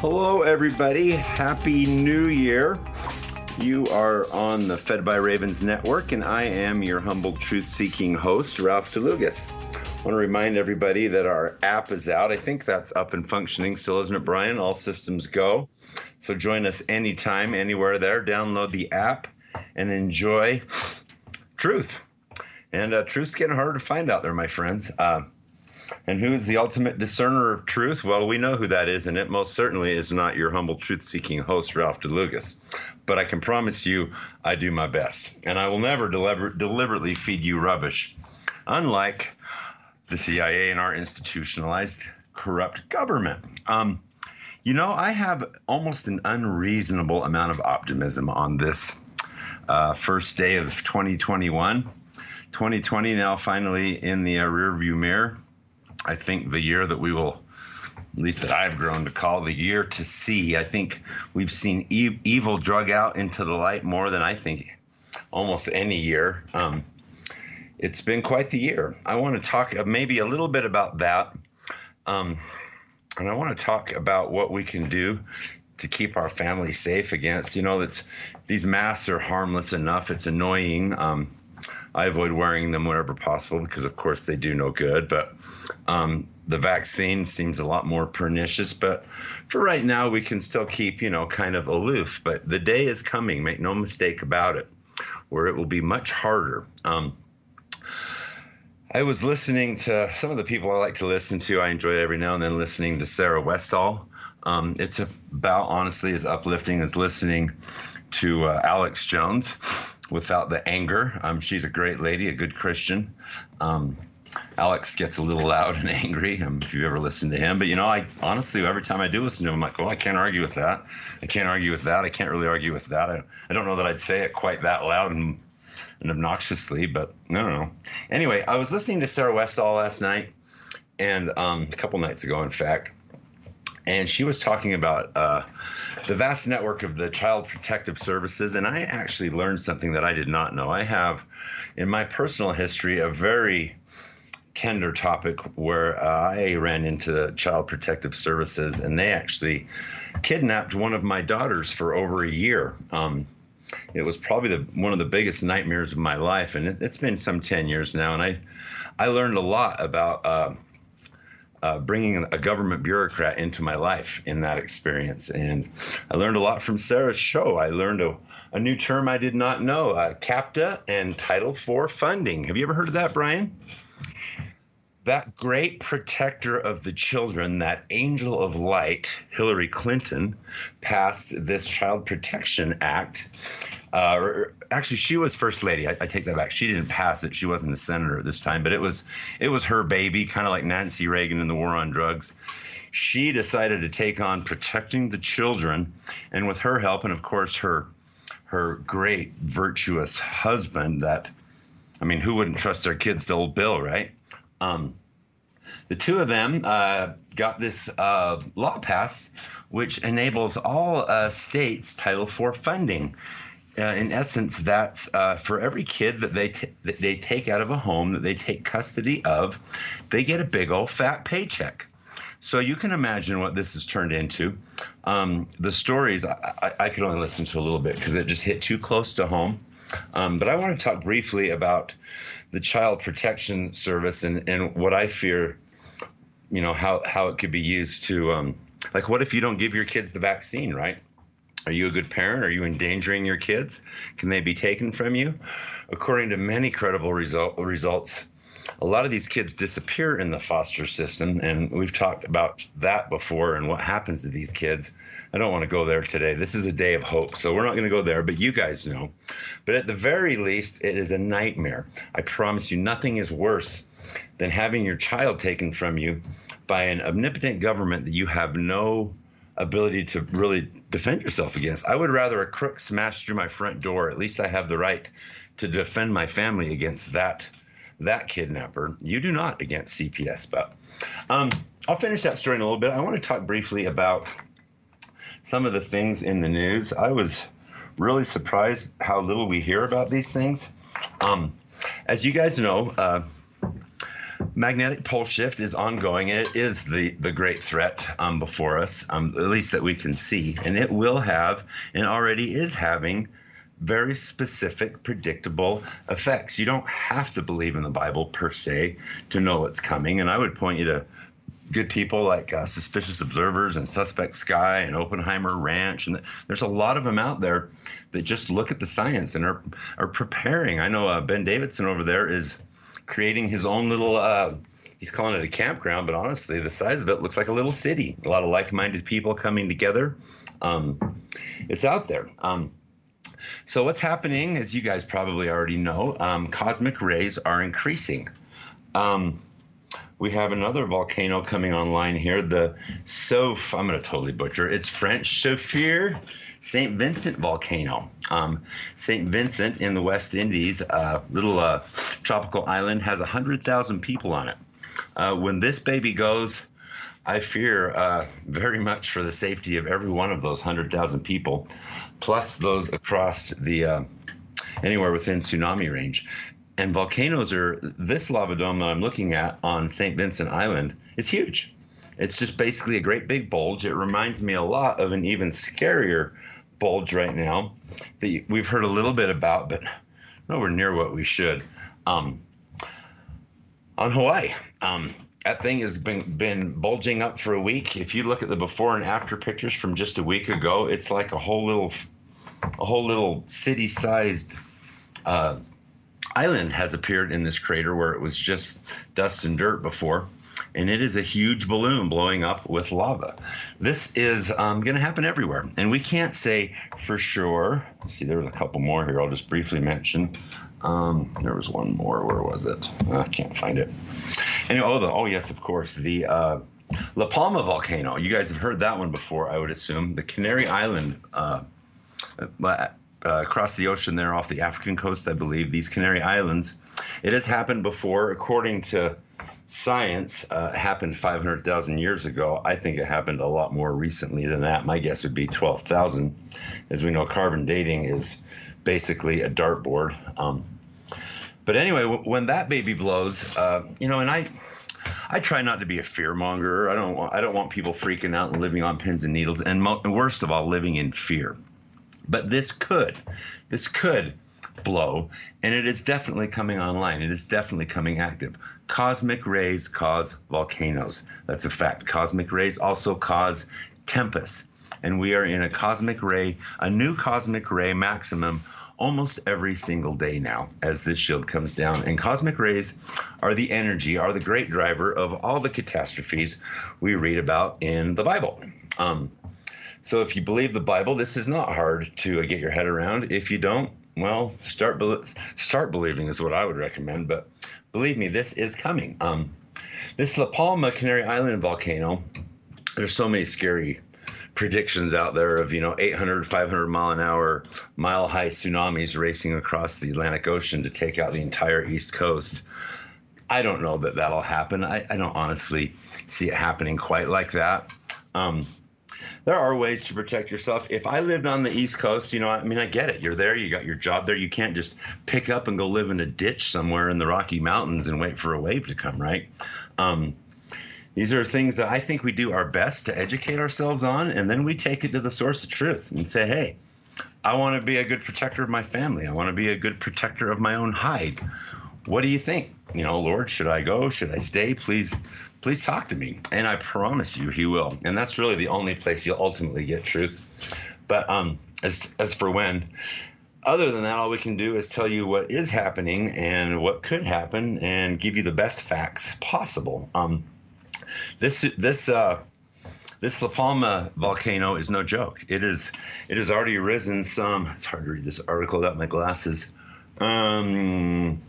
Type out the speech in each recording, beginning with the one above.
Hello, everybody. Happy New Year. You are on the Fed by Ravens network, and I am your humble truth seeking host, Ralph DeLugas. I want to remind everybody that our app is out. I think that's up and functioning still, isn't it, Brian? All systems go. So join us anytime, anywhere there. Download the app and enjoy truth. And uh, truth's getting harder to find out there, my friends. Uh, and who is the ultimate discerner of truth? Well, we know who that is, and it most certainly is not your humble truth seeking host, Ralph DeLugas. But I can promise you, I do my best. And I will never deliber- deliberately feed you rubbish, unlike the CIA and our institutionalized, corrupt government. Um, you know, I have almost an unreasonable amount of optimism on this uh, first day of 2021. 2020 now finally in the uh, rearview mirror. I think the year that we will, at least that I've grown to call the year to see. I think we've seen e- evil drug out into the light more than I think almost any year. Um, it's been quite the year. I want to talk maybe a little bit about that. Um, and I want to talk about what we can do to keep our family safe against, you know, that's these masks are harmless enough. It's annoying. Um, I avoid wearing them wherever possible because, of course, they do no good. But um, the vaccine seems a lot more pernicious. But for right now, we can still keep, you know, kind of aloof. But the day is coming, make no mistake about it, where it will be much harder. Um, I was listening to some of the people I like to listen to. I enjoy every now and then listening to Sarah Westall. Um, it's about honestly as uplifting as listening to uh, Alex Jones without the anger. Um, she's a great lady, a good Christian. Um, Alex gets a little loud and angry um, if you've ever listened to him. But you know, I honestly, every time I do listen to him, I'm like, oh, I can't argue with that. I can't argue with that. I can't really argue with that. I, I don't know that I'd say it quite that loud and and obnoxiously, but don't know. Anyway, I was listening to Sarah Westall last night, and um, a couple nights ago, in fact, and she was talking about uh, the vast network of the Child Protective Services, and I actually learned something that I did not know. I have, in my personal history, a very tender topic where uh, I ran into the Child Protective Services, and they actually kidnapped one of my daughters for over a year. Um, it was probably the one of the biggest nightmares of my life, and it, has been some ten years now. And I, I learned a lot about uh, uh, bringing a government bureaucrat into my life in that experience, and I learned a lot from Sarah's show. I learned a, a new term I did not know: uh, CAPTA and Title IV funding. Have you ever heard of that, Brian? that great protector of the children, that angel of light, Hillary Clinton, passed this Child Protection Act. Uh, actually, she was first lady. I, I, take that back. She didn't pass it. She wasn't a senator at this time, but it was it was her baby, kind of like Nancy Reagan in the war on drugs. She decided to take on protecting the children, and with her help, and of course her her great virtuous husband, that I mean, who wouldn't trust their kids to old Bill, right? Um, the two of them uh, got this uh, law passed, which enables all uh, states Title IV funding. Uh, in essence, that's uh, for every kid that they t- that they take out of a home that they take custody of, they get a big old fat paycheck. So you can imagine what this has turned into. Um, the stories I, I, I, could only listen to a little bit because it just hit too close to home. Um, but I want to talk briefly about the Child Protection Service and, and what I fear, you know, how, how it could be used to, um, like, what if you don't give your kids the vaccine, right? Are you a good parent? Are you endangering your kids? Can they be taken from you? According to many credible result, results, a lot of these kids disappear in the foster system, and we've talked about that before and what happens to these kids. I don't want to go there today. This is a day of hope, so we're not going to go there, but you guys know. But at the very least, it is a nightmare. I promise you, nothing is worse than having your child taken from you by an omnipotent government that you have no ability to really defend yourself against. I would rather a crook smash through my front door. At least I have the right to defend my family against that that kidnapper. You do not against CPS. But um, I'll finish that story in a little bit. I want to talk briefly about some of the things in the news. I was really surprised how little we hear about these things. Um, as you guys know, uh, magnetic pole shift is ongoing and it is the, the great threat um, before us, um, at least that we can see. And it will have and already is having very specific, predictable effects. You don't have to believe in the Bible per se to know what's coming. And I would point you to good people like uh, Suspicious Observers and Suspect Sky and Oppenheimer Ranch. And there's a lot of them out there that just look at the science and are, are preparing. I know uh, Ben Davidson over there is creating his own little. Uh, he's calling it a campground, but honestly, the size of it looks like a little city. A lot of like-minded people coming together. Um, it's out there. Um, so what's happening, as you guys probably already know, um, cosmic rays are increasing. Um, we have another volcano coming online here, the Sof. I'm going to totally butcher. It's French Soufriere St. Vincent volcano. Um, St. Vincent in the West Indies, a uh, little uh, tropical island, has 100,000 people on it. Uh, when this baby goes, I fear uh, very much for the safety of every one of those 100,000 people, plus those across the uh, anywhere within tsunami range. And volcanoes are this lava dome that I'm looking at on St. Vincent Island is huge. It's just basically a great big bulge. It reminds me a lot of an even scarier bulge right now that we've heard a little bit about, but nowhere near what we should. Um, on Hawaii, um, that thing has been been bulging up for a week. If you look at the before and after pictures from just a week ago, it's like a whole little, a whole little city-sized uh, island has appeared in this crater where it was just dust and dirt before and it is a huge balloon blowing up with lava. This is um, going to happen everywhere, and we can't say for sure. See, there was a couple more here. I'll just briefly mention. Um, there was one more. Where was it? I can't find it. Anyway, oh, the, oh yes, of course, the uh, La Palma volcano. You guys have heard that one before, I would assume. The Canary Island. Uh, uh, across the ocean there off the African coast, I believe, these Canary Islands. It has happened before, according to science uh, happened 500,000 years ago. I think it happened a lot more recently than that. My guess would be 12,000. As we know, carbon dating is basically a dartboard. Um, but anyway, w- when that baby blows, uh, you know, and I. I try not to be a fear monger. I don't want I don't want people freaking out and living on pins and needles, and, mo- and worst of all, living in fear. But this could, this could blow, and it is definitely coming online. It is definitely coming active. Cosmic rays cause volcanoes. That's a fact. Cosmic rays also cause tempests. And we are in a cosmic ray, a new cosmic ray maximum almost every single day now as this shield comes down. And cosmic rays are the energy, are the great driver of all the catastrophes we read about in the Bible. Um, so if you believe the Bible, this is not hard to get your head around. If you don't, well, start be- start believing is what I would recommend. But believe me, this is coming. Um, this La Palma Canary Island volcano. There's so many scary predictions out there of you know 800 500 mile an hour mile high tsunamis racing across the atlantic ocean to take out the entire east coast i don't know that that'll happen i, I don't honestly see it happening quite like that um, there are ways to protect yourself. If I lived on the East Coast, you know, I mean, I get it. You're there, you got your job there. You can't just pick up and go live in a ditch somewhere in the Rocky Mountains and wait for a wave to come, right? Um, these are things that I think we do our best to educate ourselves on, and then we take it to the source of truth and say, hey, I want to be a good protector of my family. I want to be a good protector of my own hide. What do you think? You know, Lord, should I go? Should I stay? Please please talk to me. And I promise you he will. And that's really the only place you'll ultimately get truth. But um, as, as for when, other than that, all we can do is tell you what is happening and what could happen and give you the best facts possible. Um, this, this, uh, this La Palma volcano is no joke. It is, it has already risen some, it's hard to read this article without my glasses. Um,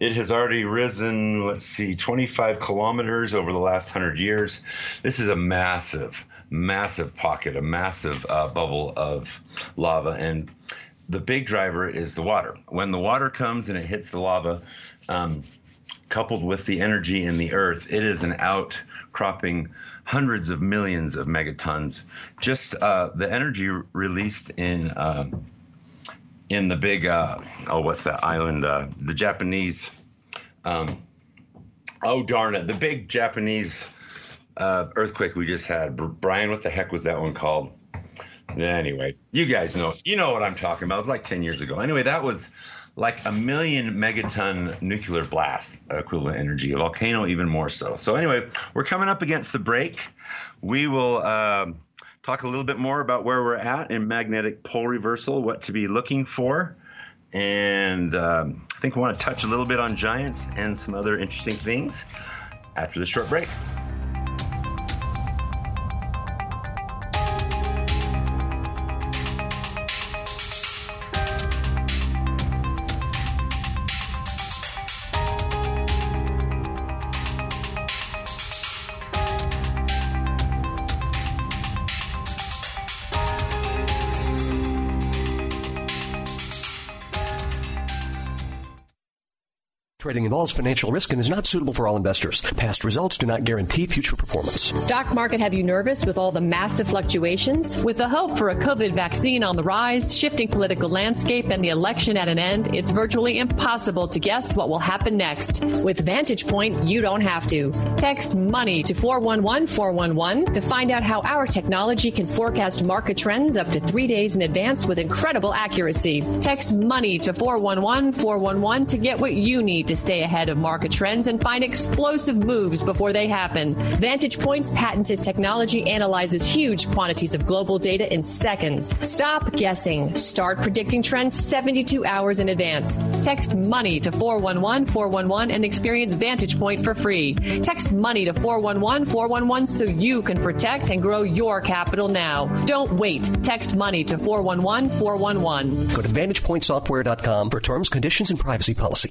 it has already risen, let's see, 25 kilometers over the last 100 years. This is a massive, massive pocket, a massive uh, bubble of lava. And the big driver is the water. When the water comes and it hits the lava, um, coupled with the energy in the earth, it is an outcropping hundreds of millions of megatons. Just uh, the energy released in. Uh, in the big uh, oh what's that island uh, the Japanese um, Oh darn it! The big Japanese uh, earthquake we just had. Brian, what the heck was that one called? Anyway, you guys know you know what I'm talking about. It was like 10 years ago. Anyway, that was like a million megaton nuclear blast equivalent energy. A volcano, even more so. So anyway, we're coming up against the break. We will. Uh, talk a little bit more about where we're at in magnetic pole reversal, what to be looking for, and um, I think we want to touch a little bit on giants and some other interesting things after the short break. Trading involves financial risk and is not suitable for all investors. Past results do not guarantee future performance. Stock market have you nervous with all the massive fluctuations? With the hope for a COVID vaccine on the rise, shifting political landscape, and the election at an end, it's virtually impossible to guess what will happen next. With Vantage Point, you don't have to. Text money to 411 411 to find out how our technology can forecast market trends up to three days in advance with incredible accuracy. Text money to 411 411 to get what you need to stay ahead of market trends and find explosive moves before they happen. Vantage Point's patented technology analyzes huge quantities of global data in seconds. Stop guessing. Start predicting trends 72 hours in advance. Text money to 411 411 and experience Vantage Point for free. Text money to 411 411 so you can protect and grow your capital now. Don't wait. Text money to 411 411. Go to VantagePointSoftware.com for terms, conditions, and privacy policy.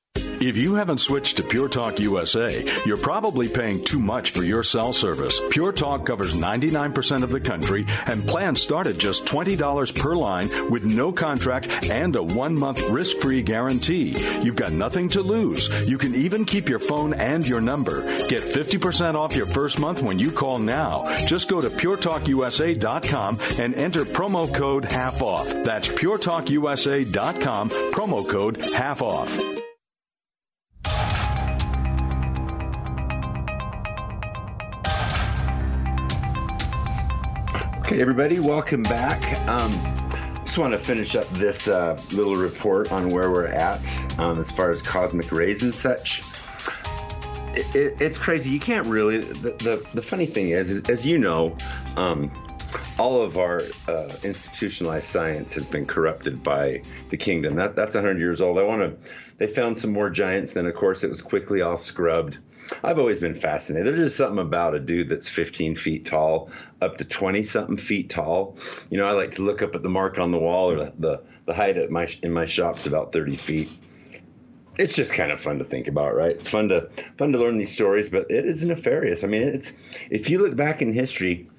If you haven't switched to Pure Talk USA, you're probably paying too much for your cell service. Pure Talk covers 99% of the country and plans start at just $20 per line with no contract and a one month risk free guarantee. You've got nothing to lose. You can even keep your phone and your number. Get 50% off your first month when you call now. Just go to puretalkusa.com and enter promo code half off. That's puretalkusa.com, promo code half off. Okay, everybody, welcome back. Um, just want to finish up this uh, little report on where we're at um, as far as cosmic rays and such. It, it, it's crazy. You can't really. The, the, the funny thing is, is, as you know, um, all of our uh, institutionalized science has been corrupted by the kingdom. That, that's 100 years old. I want to. They found some more giants, then of course it was quickly all scrubbed. I've always been fascinated. There's just something about a dude that's 15 feet tall, up to 20 something feet tall. You know, I like to look up at the mark on the wall, or the the, height at my in my shop's about 30 feet. It's just kind of fun to think about, right? It's fun to fun to learn these stories, but it is nefarious. I mean, it's if you look back in history,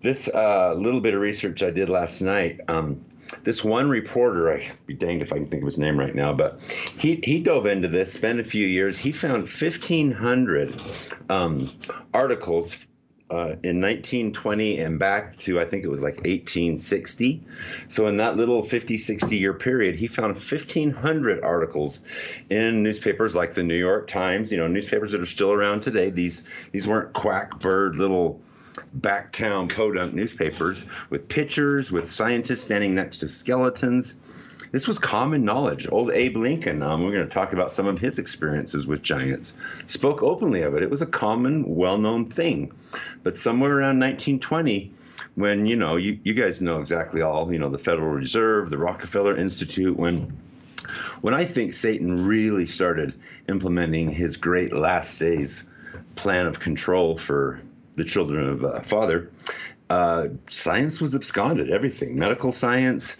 this uh, little bit of research I did last night. Um, this one reporter, I'd be danged if I can think of his name right now, but he, he dove into this, spent a few years. He found 1,500 um, articles uh, in 1920 and back to I think it was like 1860. So in that little 50, 60 year period, he found 1,500 articles in newspapers like the New York Times. You know, newspapers that are still around today. These these weren't quack bird little backtown podunk newspapers with pictures with scientists standing next to skeletons this was common knowledge. Old Abe Lincoln, um, we're going to talk about some of his experiences with giants, spoke openly of it. It was a common, well known thing. But somewhere around 1920, when, you know, you, you guys know exactly all, you know, the Federal Reserve, the Rockefeller Institute, when when I think Satan really started implementing his great last days plan of control for the children of uh, Father, uh, science was absconded. Everything, medical science,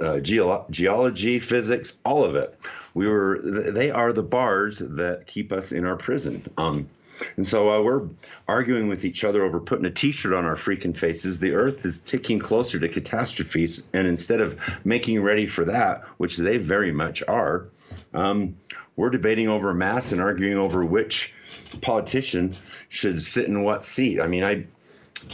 uh, geolo- geology, physics, all of it. We were they are the bars that keep us in our prison. Um, and so uh, we're arguing with each other over putting a T-shirt on our freaking faces. The Earth is ticking closer to catastrophes, and instead of making ready for that, which they very much are, um, we're debating over mass and arguing over which politician should sit in what seat. I mean, I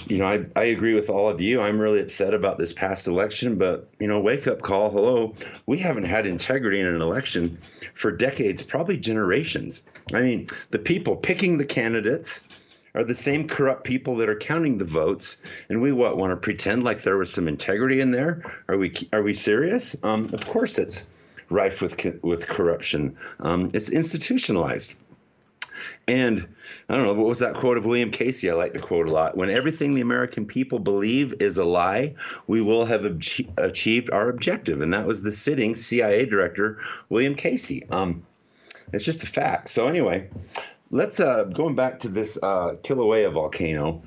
you know, I, I agree with all of you. I'm really upset about this past election, but, you know, wake up call. Hello. We haven't had integrity in an election for decades, probably generations. I mean, the people picking the candidates are the same corrupt people that are counting the votes. And we what want to pretend like there was some integrity in there? Are we are we serious? Um, of course it's rife with with corruption. Um, it's institutionalized. And I don't know, what was that quote of William Casey I like to quote a lot? When everything the American people believe is a lie, we will have achieved our objective. And that was the sitting CIA director, William Casey. Um, it's just a fact. So, anyway, let's uh, going back to this uh, Kilauea volcano.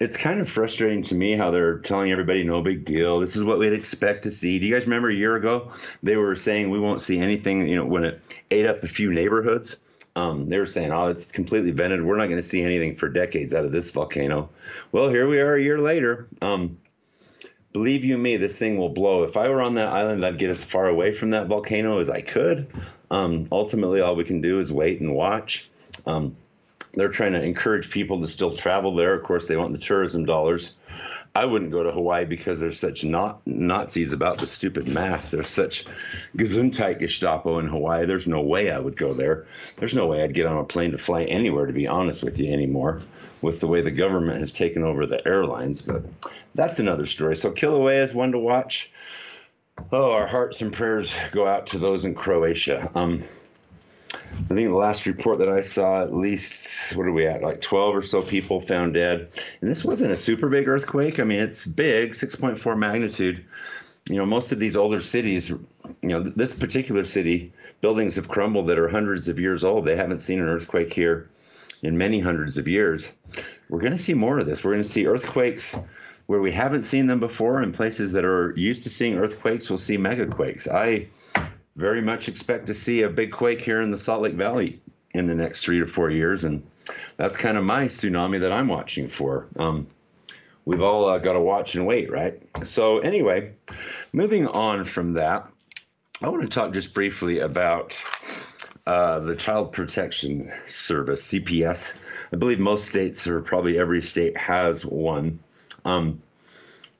It's kind of frustrating to me how they're telling everybody no big deal. This is what we'd expect to see. Do you guys remember a year ago they were saying we won't see anything? You know, when it ate up a few neighborhoods. Um, they were saying, "Oh, it's completely vented. We're not going to see anything for decades out of this volcano." Well, here we are a year later. Um, believe you me, this thing will blow. If I were on that island, I'd get as far away from that volcano as I could. Um, ultimately, all we can do is wait and watch. Um, they're trying to encourage people to still travel there. Of course, they want the tourism dollars. I wouldn't go to Hawaii because there's such not Nazis about the stupid mask. There's such Gesundheit Gestapo in Hawaii. There's no way I would go there. There's no way I'd get on a plane to fly anywhere, to be honest with you, anymore, with the way the government has taken over the airlines. But that's another story. So Kilauea is one to watch. Oh, our hearts and prayers go out to those in Croatia. Um, I think the last report that I saw, at least, what are we at? Like 12 or so people found dead. And this wasn't a super big earthquake. I mean, it's big, 6.4 magnitude. You know, most of these older cities, you know, this particular city, buildings have crumbled that are hundreds of years old. They haven't seen an earthquake here in many hundreds of years. We're going to see more of this. We're going to see earthquakes where we haven't seen them before in places that are used to seeing earthquakes. We'll see megaquakes. I very much expect to see a big quake here in the Salt Lake Valley in the next three to four years, and that's kind of my tsunami that I'm watching for. Um, we've all uh, got to watch and wait, right? So anyway, moving on from that, I want to talk just briefly about uh, the Child Protection Service (CPS). I believe most states, or probably every state, has one. Um,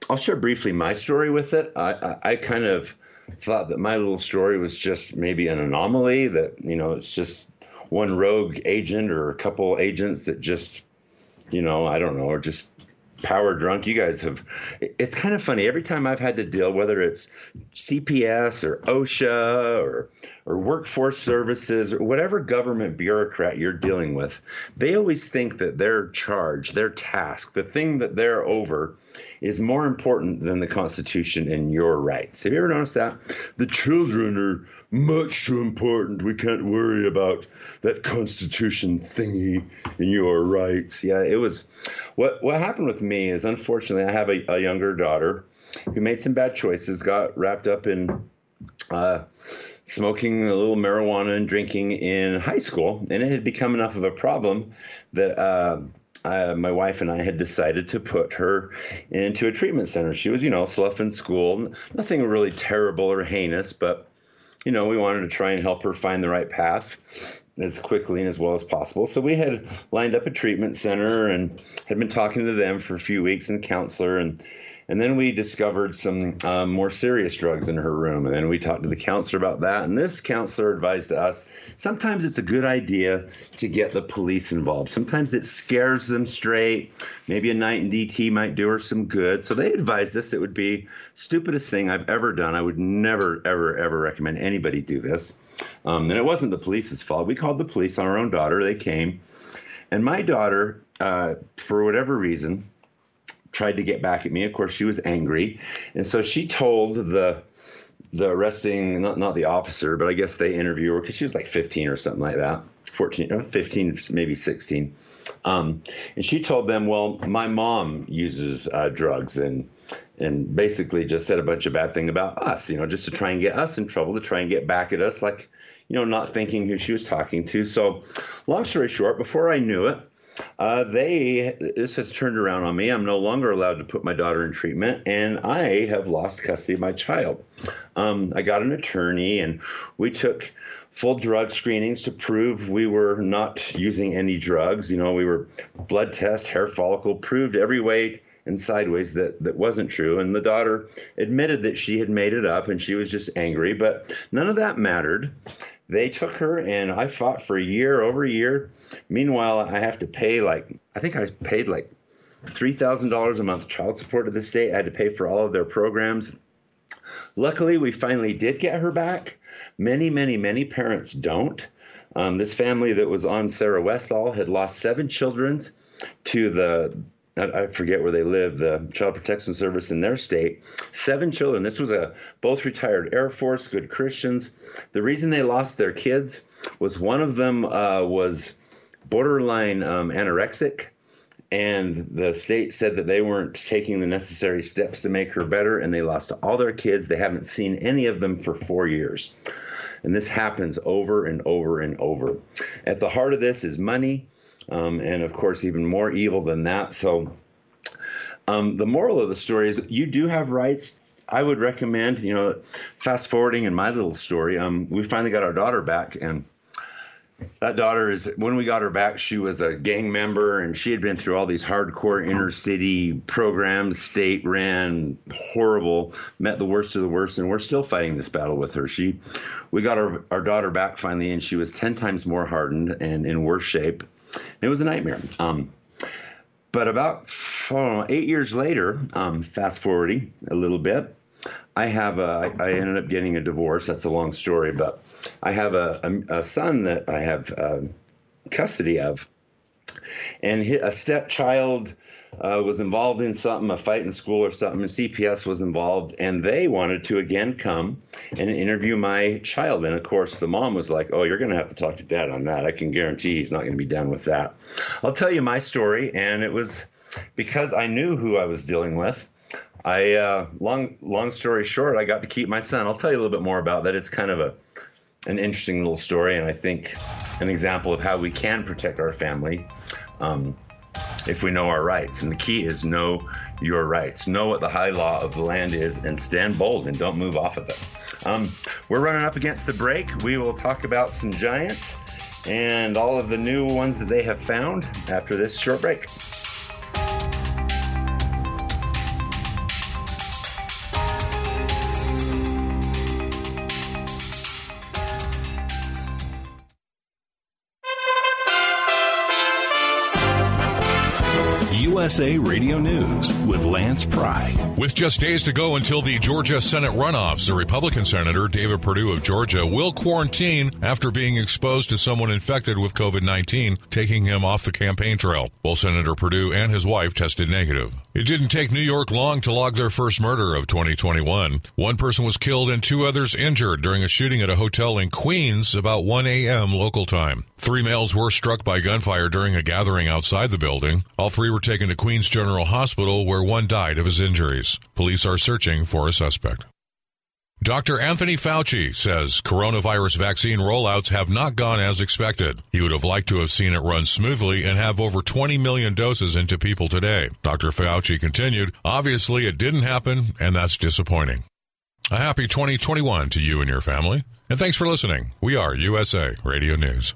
I'll share briefly my story with it. I, I, I kind of thought that my little story was just maybe an anomaly that you know it's just one rogue agent or a couple agents that just you know I don't know are just power drunk. You guys have it's kind of funny every time I've had to deal whether it's CPS or OSHA or or workforce services or whatever government bureaucrat you're dealing with, they always think that their charge, their task, the thing that they're over is more important than the Constitution and your rights. Have you ever noticed that? The children are much too important. We can't worry about that Constitution thingy and your rights. Yeah, it was. What what happened with me is unfortunately I have a, a younger daughter who made some bad choices, got wrapped up in. Uh, smoking a little marijuana and drinking in high school, and it had become enough of a problem that uh, uh, my wife and I had decided to put her into a treatment center. She was, you know, slough in school, nothing really terrible or heinous, but you know, we wanted to try and help her find the right path as quickly and as well as possible. So we had lined up a treatment center and had been talking to them for a few weeks and counselor and and then we discovered some um, more serious drugs in her room. And then we talked to the counselor about that. And this counselor advised us sometimes it's a good idea to get the police involved. Sometimes it scares them straight. Maybe a night in DT might do her some good. So they advised us it would be stupidest thing I've ever done. I would never, ever, ever recommend anybody do this. Um, and it wasn't the police's fault. We called the police on our own daughter. They came. And my daughter, uh, for whatever reason, tried to get back at me. Of course, she was angry, and so she told the the arresting not not the officer, but I guess they interviewed her because she was like 15 or something like that, 14, 15, maybe 16. Um, and she told them, "Well, my mom uses uh, drugs and." And basically just said a bunch of bad thing about us, you know, just to try and get us in trouble, to try and get back at us, like, you know, not thinking who she was talking to. So, long story short, before I knew it, uh, they this has turned around on me. I'm no longer allowed to put my daughter in treatment, and I have lost custody of my child. Um, I got an attorney, and we took full drug screenings to prove we were not using any drugs. You know, we were blood test, hair follicle, proved every way and sideways that that wasn't true. And the daughter admitted that she had made it up and she was just angry, but none of that mattered they took her and I fought for a year, over a year. Meanwhile, I have to pay like I think I paid like three thousand dollars a month child support to the state. I had to pay for all of their programs. Luckily, we finally did get her back. Many, many, many parents don't. Um, this family that was on Sarah Westall had lost seven children to the I forget where they live, the Child Protection Service in their state. Seven children. This was a both retired Air Force, good Christians. The reason they lost their kids was one of them uh, was borderline um, anorexic, and the state said that they weren't taking the necessary steps to make her better, and they lost all their kids. They haven't seen any of them for four years. And this happens over and over and over. At the heart of this is money um, and of course, even more evil than that. So, um, the moral of the story is you do have rights. I would recommend, you know, fast forwarding in my little story. Um, we finally got our daughter back, and that daughter is when we got her back, she was a gang member, and she had been through all these hardcore inner city programs, state ran, horrible, met the worst of the worst, and we're still fighting this battle with her. She, we got our our daughter back finally, and she was ten times more hardened and in worse shape it was a nightmare. Um, but about eight years later, um, fast forwarding a little bit, I have a, I ended up getting a divorce. That's a long story, but I have a, a, a son that I have uh, custody of, and a stepchild uh, was involved in something, a fight in school or something, and CPS was involved, and they wanted to again come and interview my child. And of course, the mom was like, "Oh, you're going to have to talk to dad on that. I can guarantee he's not going to be done with that." I'll tell you my story, and it was because I knew who I was dealing with. I uh, long long story short, I got to keep my son. I'll tell you a little bit more about that. It's kind of a an interesting little story, and I think an example of how we can protect our family. Um, if we know our rights. And the key is know your rights. Know what the high law of the land is and stand bold and don't move off of it. Um, we're running up against the break. We will talk about some giants and all of the new ones that they have found after this short break. USA Radio News with Lance Pry. With just days to go until the Georgia Senate runoffs, the Republican Senator David Perdue of Georgia will quarantine after being exposed to someone infected with COVID 19, taking him off the campaign trail. Both Senator Perdue and his wife tested negative. It didn't take New York long to log their first murder of 2021. One person was killed and two others injured during a shooting at a hotel in Queens about 1 a.m. local time. Three males were struck by gunfire during a gathering outside the building. All three were taken to Queens General Hospital where one died of his injuries. Police are searching for a suspect. Dr. Anthony Fauci says coronavirus vaccine rollouts have not gone as expected. He would have liked to have seen it run smoothly and have over 20 million doses into people today. Dr. Fauci continued, obviously it didn't happen, and that's disappointing. A happy 2021 to you and your family, and thanks for listening. We are USA Radio News.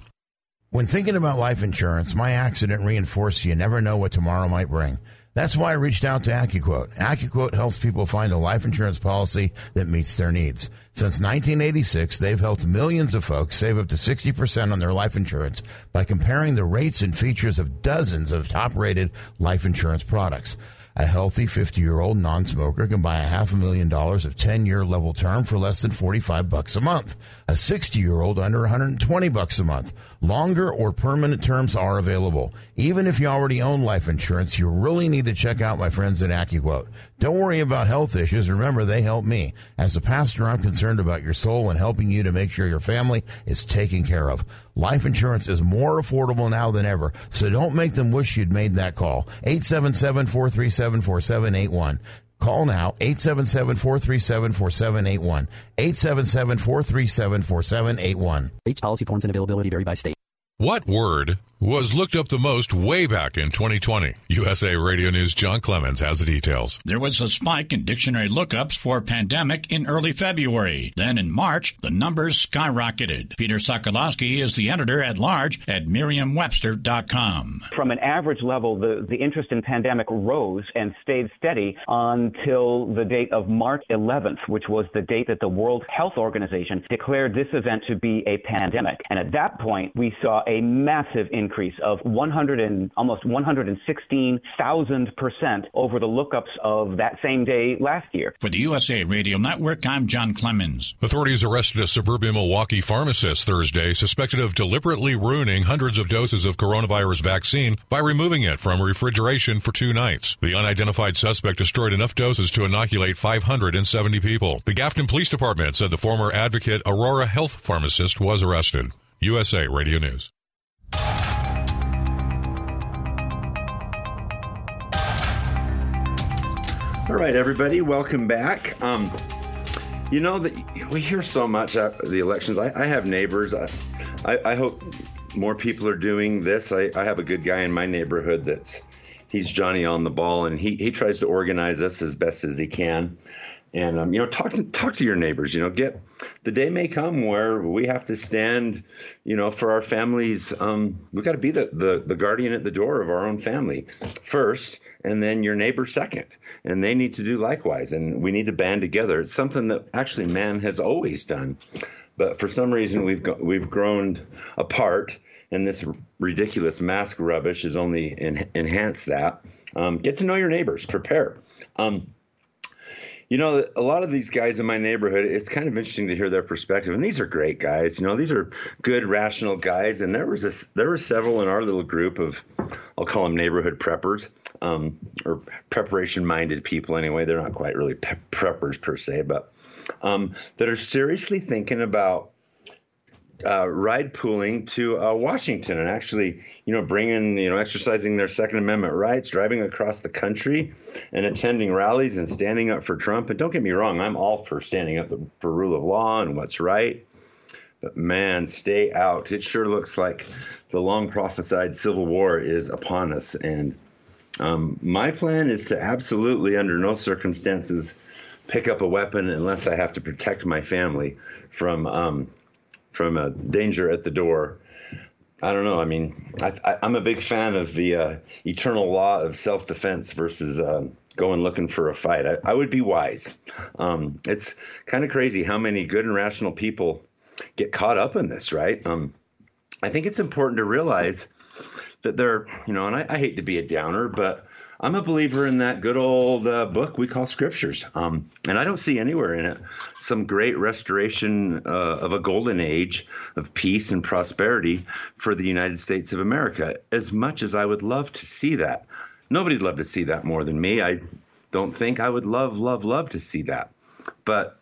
When thinking about life insurance, my accident reinforced you never know what tomorrow might bring. That's why I reached out to AccuQuote. AccuQuote helps people find a life insurance policy that meets their needs. Since 1986, they've helped millions of folks save up to 60% on their life insurance by comparing the rates and features of dozens of top rated life insurance products. A healthy 50 year old non smoker can buy a half a million dollars of 10 year level term for less than 45 bucks a month. A 60 year old under 120 bucks a month. Longer or permanent terms are available. Even if you already own life insurance, you really need to check out my friends at AccuQuote. Don't worry about health issues. Remember, they help me. As a pastor, I'm concerned about your soul and helping you to make sure your family is taken care of. Life insurance is more affordable now than ever, so don't make them wish you'd made that call. 877 437 4781. Call now 877 437 4781. 877 437 4781. Rates, policy forms, and availability vary by state. What word was looked up the most way back in 2020. USA Radio News John Clemens has the details. There was a spike in dictionary lookups for pandemic in early February. Then in March, the numbers skyrocketed. Peter Sokolowski is the editor at large at Merriam-Webster.com. From an average level, the, the interest in pandemic rose and stayed steady until the date of March 11th, which was the date that the World Health Organization declared this event to be a pandemic. And at that point, we saw a massive increase increase of 100 and almost 116,000 percent over the lookups of that same day last year. For the USA Radio Network, I'm John Clemens. Authorities arrested a suburban Milwaukee pharmacist Thursday suspected of deliberately ruining hundreds of doses of coronavirus vaccine by removing it from refrigeration for two nights. The unidentified suspect destroyed enough doses to inoculate 570 people. The Grafton Police Department said the former advocate Aurora Health pharmacist was arrested. USA Radio News. All right, everybody, welcome back. Um, you know that we hear so much at the elections. I, I have neighbors. I, I, I, hope more people are doing this. I, I have a good guy in my neighborhood that's he's Johnny on the ball, and he he tries to organize us as best as he can. And um, you know, talk to talk to your neighbors. You know, get the day may come where we have to stand. You know, for our families, um, we got to be the, the the guardian at the door of our own family first, and then your neighbor second and they need to do likewise. And we need to band together. It's something that actually man has always done, but for some reason we've we've grown apart, and this ridiculous mask rubbish has only en- enhanced that. Um, get to know your neighbors. Prepare. Um, you know, a lot of these guys in my neighborhood, it's kind of interesting to hear their perspective. And these are great guys. You know, these are good, rational guys. And there was a, there were several in our little group of, I'll call them neighborhood preppers, um, or preparation-minded people. Anyway, they're not quite really pe- preppers per se, but um, that are seriously thinking about uh, ride pooling to uh, Washington and actually, you know, bringing, you know, exercising their Second Amendment rights, driving across the country and attending rallies and standing up for Trump. And don't get me wrong, I'm all for standing up for rule of law and what's right. But man, stay out. It sure looks like the long prophesied Civil War is upon us. And um, my plan is to absolutely, under no circumstances, pick up a weapon unless I have to protect my family from um, from a danger at the door. I don't know. I mean, I, am a big fan of the uh, eternal law of self defense versus uh, going looking for a fight. I, I would be wise. Um, it's kind of crazy how many good and rational people get caught up in this, right? Um, I think it's important to realize that there, you know, and I, I hate to be a downer, but I'm a believer in that good old uh, book we call scriptures. Um, and I don't see anywhere in it some great restoration uh, of a golden age of peace and prosperity for the United States of America, as much as I would love to see that. Nobody'd love to see that more than me. I don't think I would love, love, love to see that. But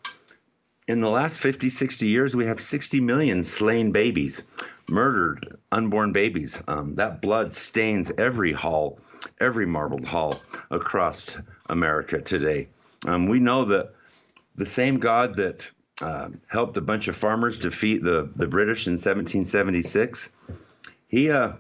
in the last 50, 60 years, we have 60 million slain babies, murdered unborn babies. Um, that blood stains every hall every marbled hall across America today. Um, we know that the same God that uh, helped a bunch of farmers defeat the, the British in 1776, he uh,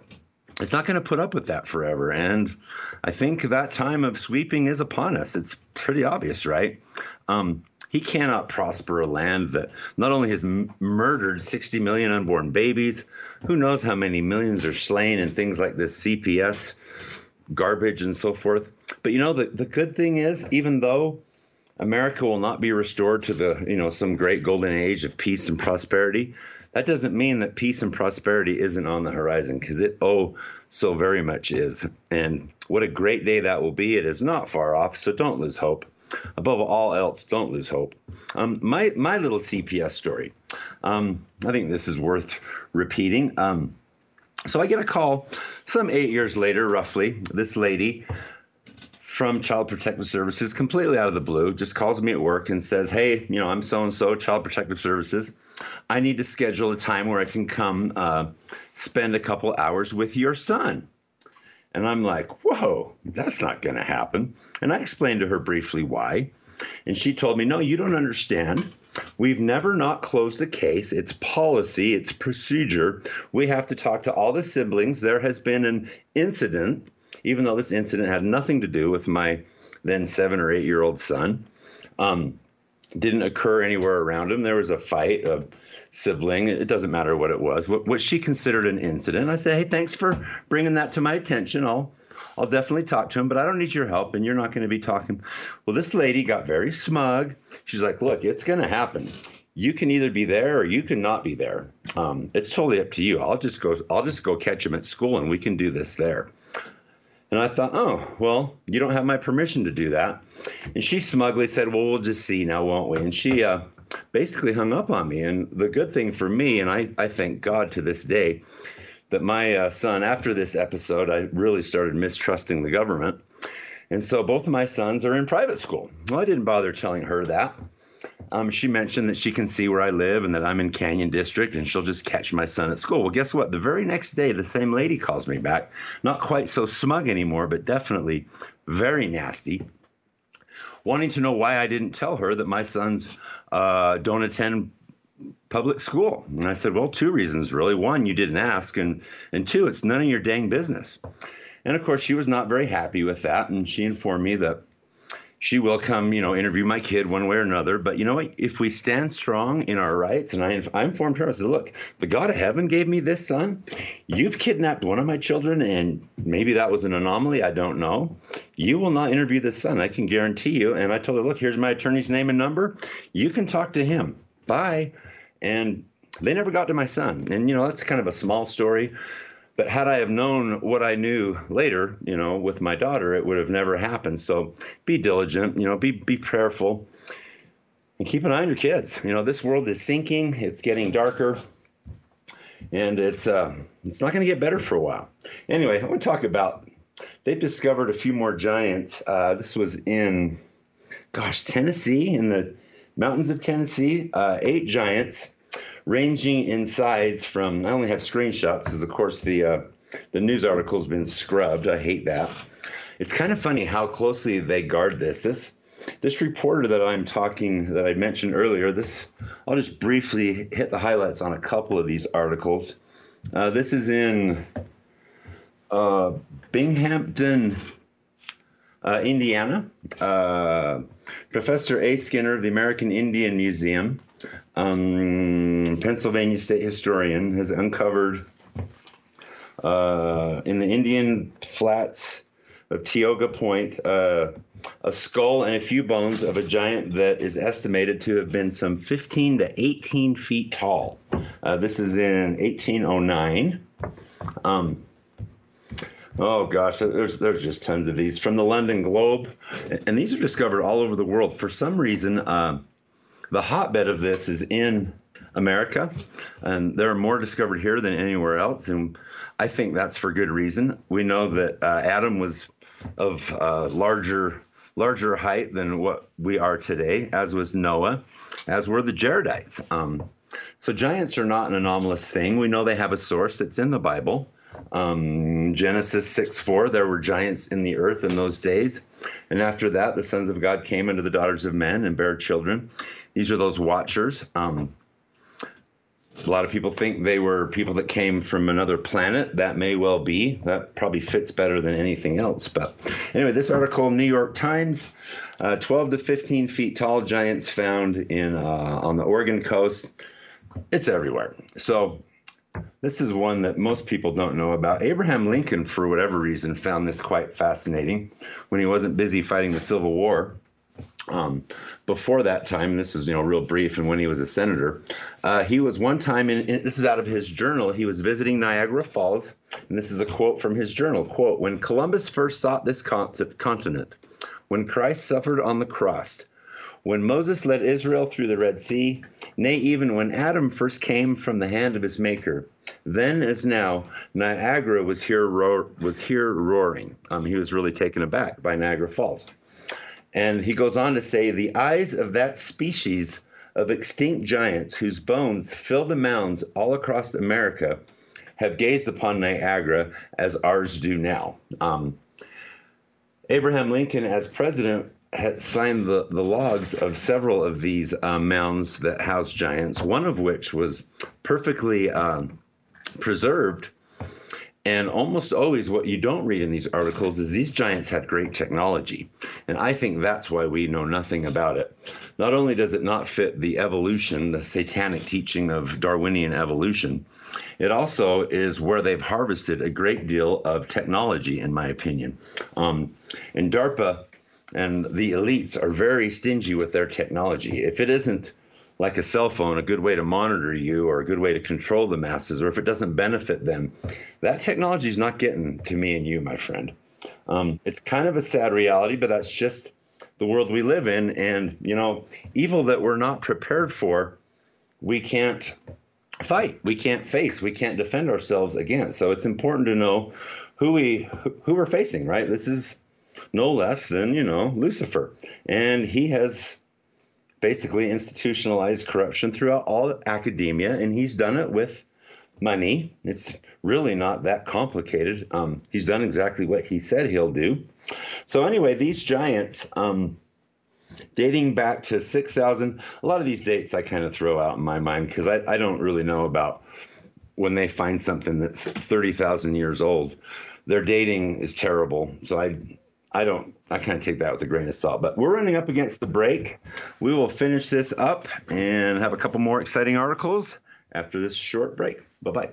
is not going to put up with that forever. And I think that time of sweeping is upon us. It's pretty obvious, right? Um, he cannot prosper a land that not only has m- murdered 60 million unborn babies, who knows how many millions are slain in things like this CPS garbage and so forth. But you know, the, the good thing is, even though America will not be restored to the, you know, some great golden age of peace and prosperity. That doesn't mean that peace and prosperity isn't on the horizon because it, oh, so very much is. And what a great day that will be. It is not far off, so don't lose hope. Above all else, don't lose hope. Um, my, my little CPS story, um, I think this is worth repeating. Um, so I get a call some eight years later, roughly. This lady from Child Protective Services, completely out of the blue, just calls me at work and says, Hey, you know, I'm so and so, Child Protective Services. I need to schedule a time where I can come uh, spend a couple hours with your son. And I'm like, Whoa, that's not going to happen. And I explained to her briefly why. And she told me, No, you don't understand. We've never not closed the case. It's policy, it's procedure. We have to talk to all the siblings. There has been an incident even though this incident had nothing to do with my then seven or eight year old son. Um, didn't occur anywhere around him. There was a fight, a sibling. It doesn't matter what it was. What, what she considered an incident. I said, "Hey, thanks for bringing that to my attention. I'll, I'll definitely talk to him, but I don't need your help, and you're not going to be talking." Well, this lady got very smug. She's like, "Look, it's going to happen. You can either be there or you can not be there. Um, it's totally up to you. I'll just go. I'll just go catch him at school, and we can do this there." And I thought, oh, well, you don't have my permission to do that. And she smugly said, well, we'll just see now, won't we? And she uh, basically hung up on me. And the good thing for me, and I, I thank God to this day, that my uh, son, after this episode, I really started mistrusting the government. And so both of my sons are in private school. Well, I didn't bother telling her that. Um, she mentioned that she can see where I live and that I'm in Canyon District and she'll just catch my son at school. Well, guess what? The very next day, the same lady calls me back. Not quite so smug anymore, but definitely very nasty, wanting to know why I didn't tell her that my sons uh, don't attend public school. And I said, well, two reasons really. One, you didn't ask, and and two, it's none of your dang business. And of course, she was not very happy with that, and she informed me that she will come, you know, interview my kid one way or another. But you know what? If we stand strong in our rights, and I, I informed her, I said, look, the God of heaven gave me this son. You've kidnapped one of my children, and maybe that was an anomaly. I don't know. You will not interview this son. I can guarantee you. And I told her, look, here's my attorney's name and number. You can talk to him. Bye. And they never got to my son. And, you know, that's kind of a small story. But had I have known what I knew later, you know, with my daughter, it would have never happened. So be diligent, you know, be be prayerful, and keep an eye on your kids. You know, this world is sinking; it's getting darker, and it's uh, it's not going to get better for a while. Anyway, I want to talk about. They've discovered a few more giants. Uh, this was in, gosh, Tennessee, in the mountains of Tennessee. Uh, eight giants ranging in size from I only have screenshots because of course the uh, the news article has been scrubbed. I hate that. It's kind of funny how closely they guard this. This this reporter that I'm talking that I mentioned earlier. This I'll just briefly hit the highlights on a couple of these articles. Uh, this is in uh, Binghamton, uh, Indiana. Uh, Professor A. Skinner of the American Indian Museum um, Pennsylvania state historian has uncovered uh, in the Indian flats of Tioga Point uh, a skull and a few bones of a giant that is estimated to have been some 15 to 18 feet tall. Uh, this is in 1809. Um, Oh gosh, there's there's just tons of these from the London Globe, and these are discovered all over the world. For some reason, uh, the hotbed of this is in America, and there are more discovered here than anywhere else. And I think that's for good reason. We know that uh, Adam was of uh, larger larger height than what we are today, as was Noah, as were the Jaredites. Um, so giants are not an anomalous thing. We know they have a source. It's in the Bible. Um, Genesis 6 4, there were giants in the earth in those days. And after that, the sons of God came unto the daughters of men and bare children. These are those watchers. Um, a lot of people think they were people that came from another planet. That may well be. That probably fits better than anything else. But anyway, this article, New York Times, uh, 12 to 15 feet tall giants found in uh, on the Oregon coast. It's everywhere. So this is one that most people don't know about. Abraham Lincoln, for whatever reason, found this quite fascinating when he wasn't busy fighting the Civil War. Um, before that time, this is you know real brief, and when he was a senator, uh, he was one time in, in, This is out of his journal. He was visiting Niagara Falls, and this is a quote from his journal. "Quote: When Columbus first sought this continent, when Christ suffered on the cross, when Moses led Israel through the Red Sea, nay, even when Adam first came from the hand of his Maker, then as now, Niagara was here roar, was here roaring. Um, he was really taken aback by Niagara Falls." And he goes on to say the eyes of that species of extinct giants whose bones fill the mounds all across America have gazed upon Niagara as ours do now. Um, Abraham Lincoln, as president, signed the, the logs of several of these uh, mounds that house giants, one of which was perfectly uh, preserved and almost always, what you don't read in these articles is these giants had great technology. And I think that's why we know nothing about it. Not only does it not fit the evolution, the satanic teaching of Darwinian evolution, it also is where they've harvested a great deal of technology, in my opinion. Um, and DARPA and the elites are very stingy with their technology. If it isn't like a cell phone, a good way to monitor you or a good way to control the masses, or if it doesn't benefit them, that technology is not getting to me and you, my friend. Um, it's kind of a sad reality, but that's just the world we live in. And, you know, evil that we're not prepared for, we can't fight, we can't face, we can't defend ourselves against. So it's important to know who we who we're facing, right? This is no less than, you know, Lucifer. And he has basically institutionalized corruption throughout all academia, and he's done it with money. It's really not that complicated. Um, he's done exactly what he said he'll do. So, anyway, these giants, um, dating back to 6,000, a lot of these dates I kind of throw out in my mind because I, I don't really know about when they find something that's 30,000 years old. Their dating is terrible. So, I I don't, I kind of take that with a grain of salt. But we're running up against the break. We will finish this up and have a couple more exciting articles after this short break. Bye bye.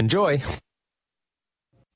Enjoy.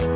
you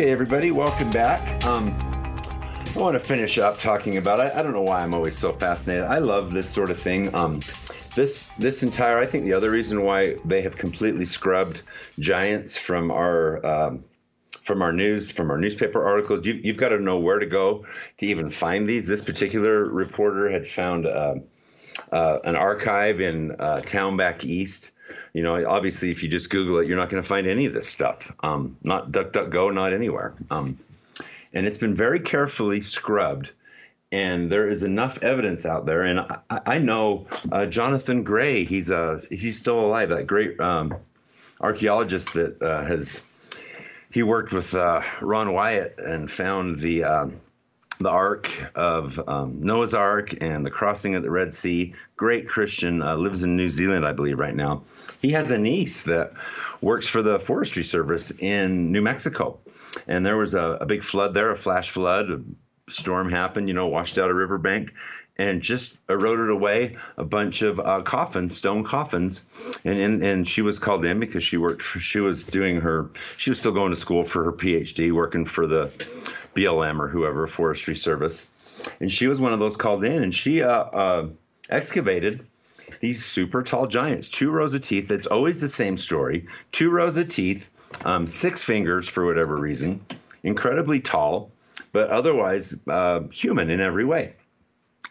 Okay, everybody, welcome back. Um, I want to finish up talking about. I, I, don't know why I'm always so fascinated. I love this sort of thing. Um, this this entire. I think the other reason why they have completely scrubbed giants from our um, from our news from our newspaper articles. You, have got to know where to go to even find these. This particular reporter had found uh, uh, an archive in uh, town back east you know, obviously, if you just Google it, you're not going to find any of this stuff. Um, not DuckDuckGo, not anywhere. Um, and it's been very carefully scrubbed. And there is enough evidence out there. And I, I know uh, Jonathan Gray. He's uh, he's still alive. That great um, archaeologist that uh, has he worked with uh, Ron Wyatt and found the um, the Ark of um, Noah's Ark and the crossing of the Red Sea. Great Christian, uh, lives in New Zealand, I believe, right now. He has a niece that works for the Forestry Service in New Mexico. And there was a, a big flood there, a flash flood. A storm happened, you know, washed out a riverbank and just eroded away a bunch of uh, coffins, stone coffins, and, and and she was called in because she worked. For, she was doing her. She was still going to school for her PhD, working for the BLM or whoever, Forestry Service. And she was one of those called in, and she uh, uh, excavated these super tall giants, two rows of teeth. It's always the same story two rows of teeth, um, six fingers for whatever reason, incredibly tall, but otherwise uh, human in every way.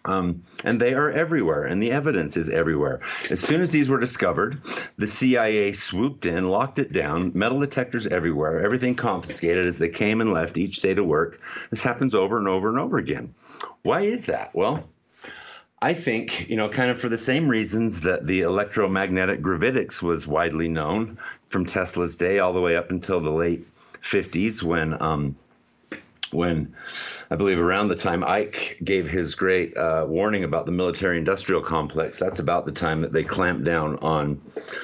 Um, and they are everywhere, and the evidence is everywhere. As soon as these were discovered, the CIA swooped in, locked it down, metal detectors everywhere, everything confiscated as they came and left each day to work. This happens over and over and over again. Why is that? Well, I think, you know, kind of for the same reasons that the electromagnetic gravitics was widely known from Tesla's day all the way up until the late 50s when um, when I believe around the time Ike gave his great uh, warning about the military industrial complex, that's about the time that they clamped down on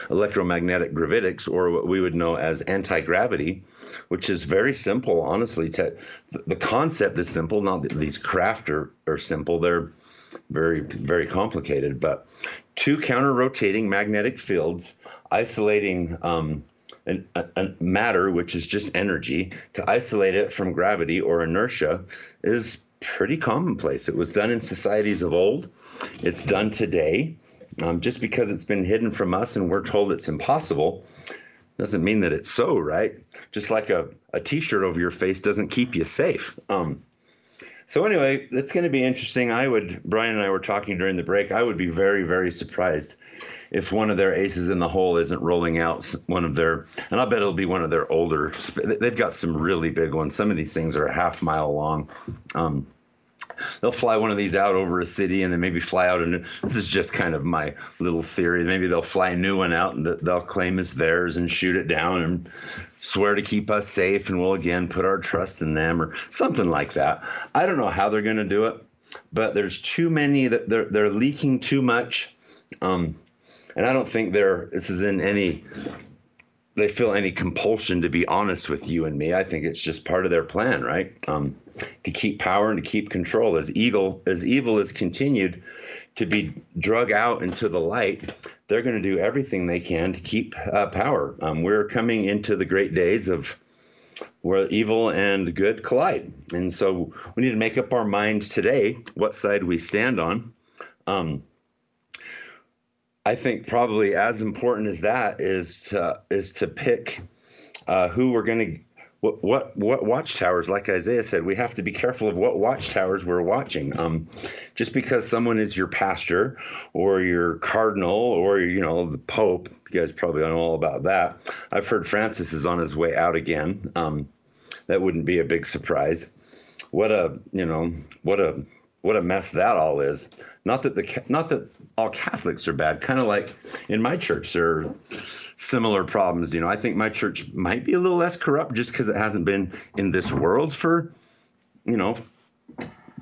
electromagnetic gravitics, or what we would know as anti gravity, which is very simple, honestly. Te- the concept is simple, not that these craft are, are simple, they're very, very complicated, but two counter rotating magnetic fields isolating. Um, an, a, a matter, which is just energy, to isolate it from gravity or inertia is pretty commonplace. It was done in societies of old. It's done today. Um, just because it's been hidden from us and we're told it's impossible doesn't mean that it's so, right? Just like a, a t-shirt over your face doesn't keep you safe. Um, so anyway, that's going to be interesting. I would, Brian and I were talking during the break. I would be very, very surprised if one of their aces in the hole isn't rolling out one of their, and I bet it'll be one of their older. They've got some really big ones. Some of these things are a half mile long. Um, they'll fly one of these out over a city and then maybe fly out and this is just kind of my little theory maybe they'll fly a new one out and they'll claim it's theirs and shoot it down and swear to keep us safe and we'll again put our trust in them or something like that i don't know how they're going to do it but there's too many that they're they're leaking too much, um, and I don't think they're this is in any they feel any compulsion to be honest with you and me. I think it's just part of their plan, right? Um, to keep power and to keep control. As evil as evil is continued to be drug out into the light, they're going to do everything they can to keep uh, power. Um, we're coming into the great days of where evil and good collide, and so we need to make up our minds today what side we stand on. Um, I think probably as important as that is to is to pick uh, who we're going to what, what what watchtowers. Like Isaiah said, we have to be careful of what watchtowers we're watching. Um, just because someone is your pastor or your cardinal or you know the Pope, you guys probably know all about that. I've heard Francis is on his way out again. Um, that wouldn't be a big surprise. What a you know what a what a mess that all is. Not that the not that all Catholics are bad. Kind of like in my church, there are similar problems. You know, I think my church might be a little less corrupt just because it hasn't been in this world for, you know,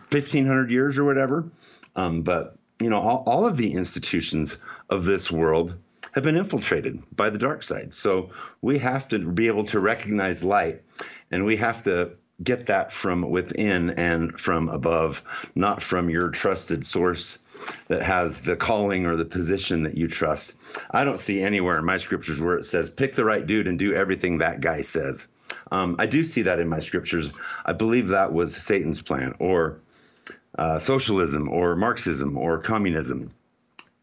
fifteen hundred years or whatever. Um, but you know, all, all of the institutions of this world have been infiltrated by the dark side. So we have to be able to recognize light, and we have to get that from within and from above, not from your trusted source that has the calling or the position that you trust. I don't see anywhere in my scriptures where it says, pick the right dude and do everything that guy says. Um, I do see that in my scriptures. I believe that was Satan's plan, or uh, socialism, or Marxism, or communism.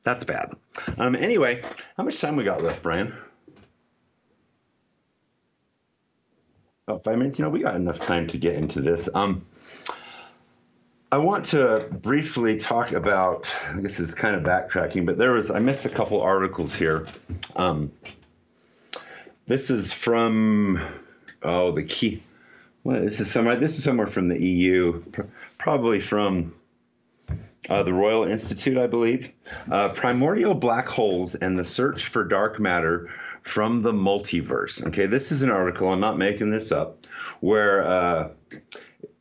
That's bad. Um, anyway, how much time we got left, Brian? About five minutes. You know, we got enough time to get into this. Um, I want to briefly talk about. I guess it's kind of backtracking, but there was I missed a couple articles here. Um, this is from oh the key. This is somewhere. This is somewhere from the EU, probably from uh, the Royal Institute, I believe. Uh, primordial black holes and the search for dark matter from the multiverse. Okay, this is an article, I'm not making this up, where uh,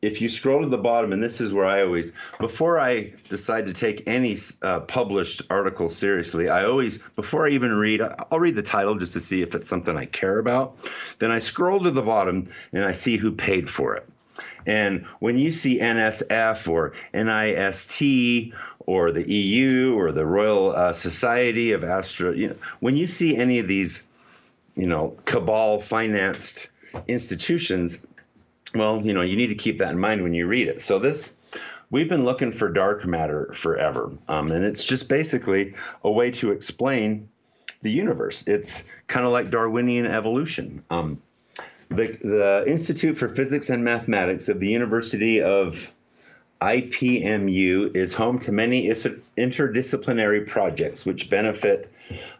if you scroll to the bottom, and this is where I always, before I decide to take any uh, published article seriously, I always, before I even read, I'll read the title just to see if it's something I care about. Then I scroll to the bottom and I see who paid for it. And when you see NSF or NIST or the EU or the Royal uh, Society of Astro, you know, when you see any of these you know, cabal financed institutions, well, you know, you need to keep that in mind when you read it. So this, we've been looking for dark matter forever, um, and it's just basically a way to explain the universe. It's kind of like Darwinian evolution. Um, the, the Institute for Physics and Mathematics of the University of IPMU is home to many interdisciplinary projects which benefit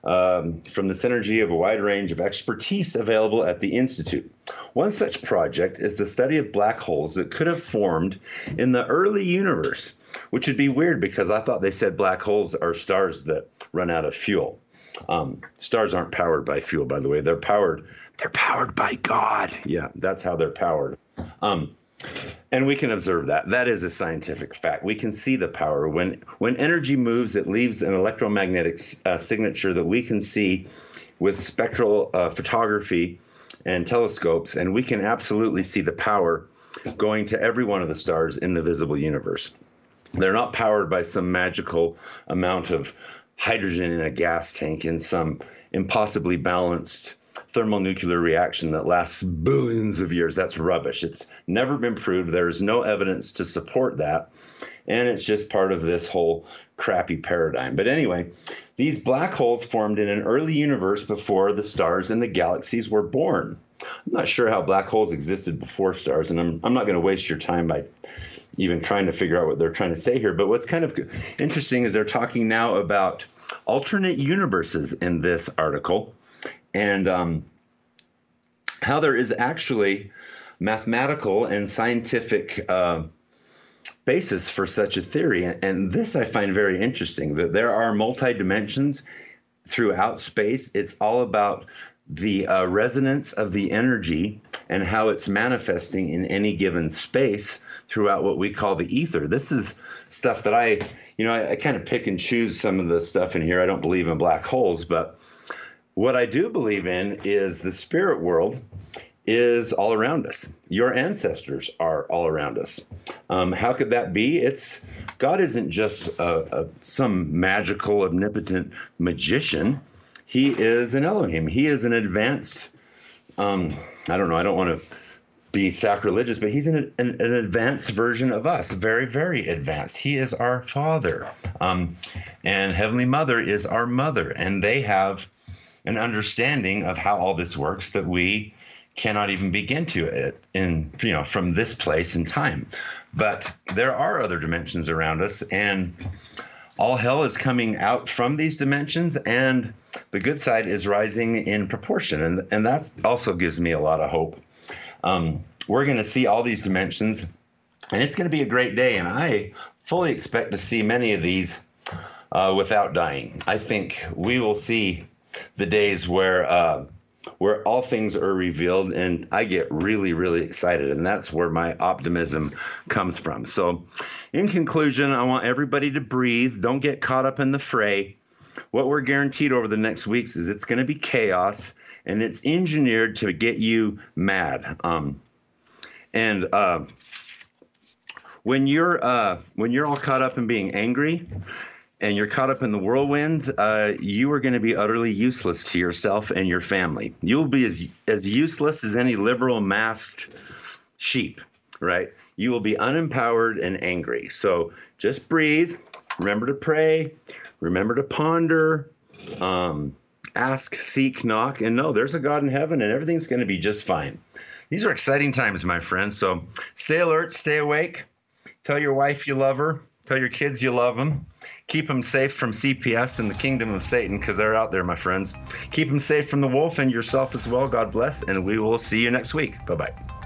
um, from the synergy of a wide range of expertise available at the Institute. One such project is the study of black holes that could have formed in the early universe, which would be weird because I thought they said black holes are stars that run out of fuel. Um, stars aren't powered by fuel, by the way. They're powered. They're powered by God. Yeah, that's how they're powered. Um, and we can observe that. That is a scientific fact. We can see the power. When when energy moves, it leaves an electromagnetic uh, signature that we can see with spectral uh, photography and telescopes, and we can absolutely see the power going to every one of the stars in the visible universe. They're not powered by some magical amount of hydrogen in a gas tank in some impossibly balanced thermonuclear reaction that lasts billions of years. That's rubbish. It's never been proved. There is no evidence to support that. And it's just part of this whole crappy paradigm. But anyway, these black holes formed in an early universe before the stars and the galaxies were born. I'm not sure how black holes existed before stars, and I'm, I'm not going to waste your time by even trying to figure out what they're trying to say here. But what's kind of interesting is they're talking now about alternate universes in this article and um, how there is actually mathematical and scientific uh, basis for such a theory. And this I find very interesting that there are multi dimensions throughout space. It's all about the uh, resonance of the energy and how it's manifesting in any given space throughout what we call the ether. This is stuff that I, you know, I, I kind of pick and choose some of the stuff in here. I don't believe in black holes, but what I do believe in is the spirit world is all around us. Your ancestors are all around us. Um, how could that be? It's God isn't just a, a, some magical, omnipotent magician. He is an Elohim. He is an advanced. Um, I don't know. I don't want to be sacrilegious, but he's an, an, an, advanced version of us, very, very advanced. He is our father, um, and Heavenly Mother is our mother, and they have an understanding of how all this works that we cannot even begin to it in you know from this place in time. But there are other dimensions around us, and all hell is coming out from these dimensions, and the good side is rising in proportion, and and that also gives me a lot of hope. Um, we're going to see all these dimensions, and it's going to be a great day, and I fully expect to see many of these uh, without dying. I think we will see the days where. Uh, where all things are revealed and I get really really excited and that's where my optimism comes from. So in conclusion, I want everybody to breathe, don't get caught up in the fray. What we're guaranteed over the next weeks is it's going to be chaos and it's engineered to get you mad. Um, and uh, when you're uh, when you're all caught up in being angry, and you're caught up in the whirlwinds, uh, you are going to be utterly useless to yourself and your family. You'll be as as useless as any liberal masked sheep, right? You will be unempowered and angry. So just breathe. Remember to pray. Remember to ponder. Um, ask, seek, knock, and know there's a God in heaven, and everything's going to be just fine. These are exciting times, my friends. So stay alert, stay awake. Tell your wife you love her. Tell your kids you love them Keep them safe from CPS and the kingdom of Satan because they're out there, my friends. Keep them safe from the wolf and yourself as well. God bless, and we will see you next week. Bye bye.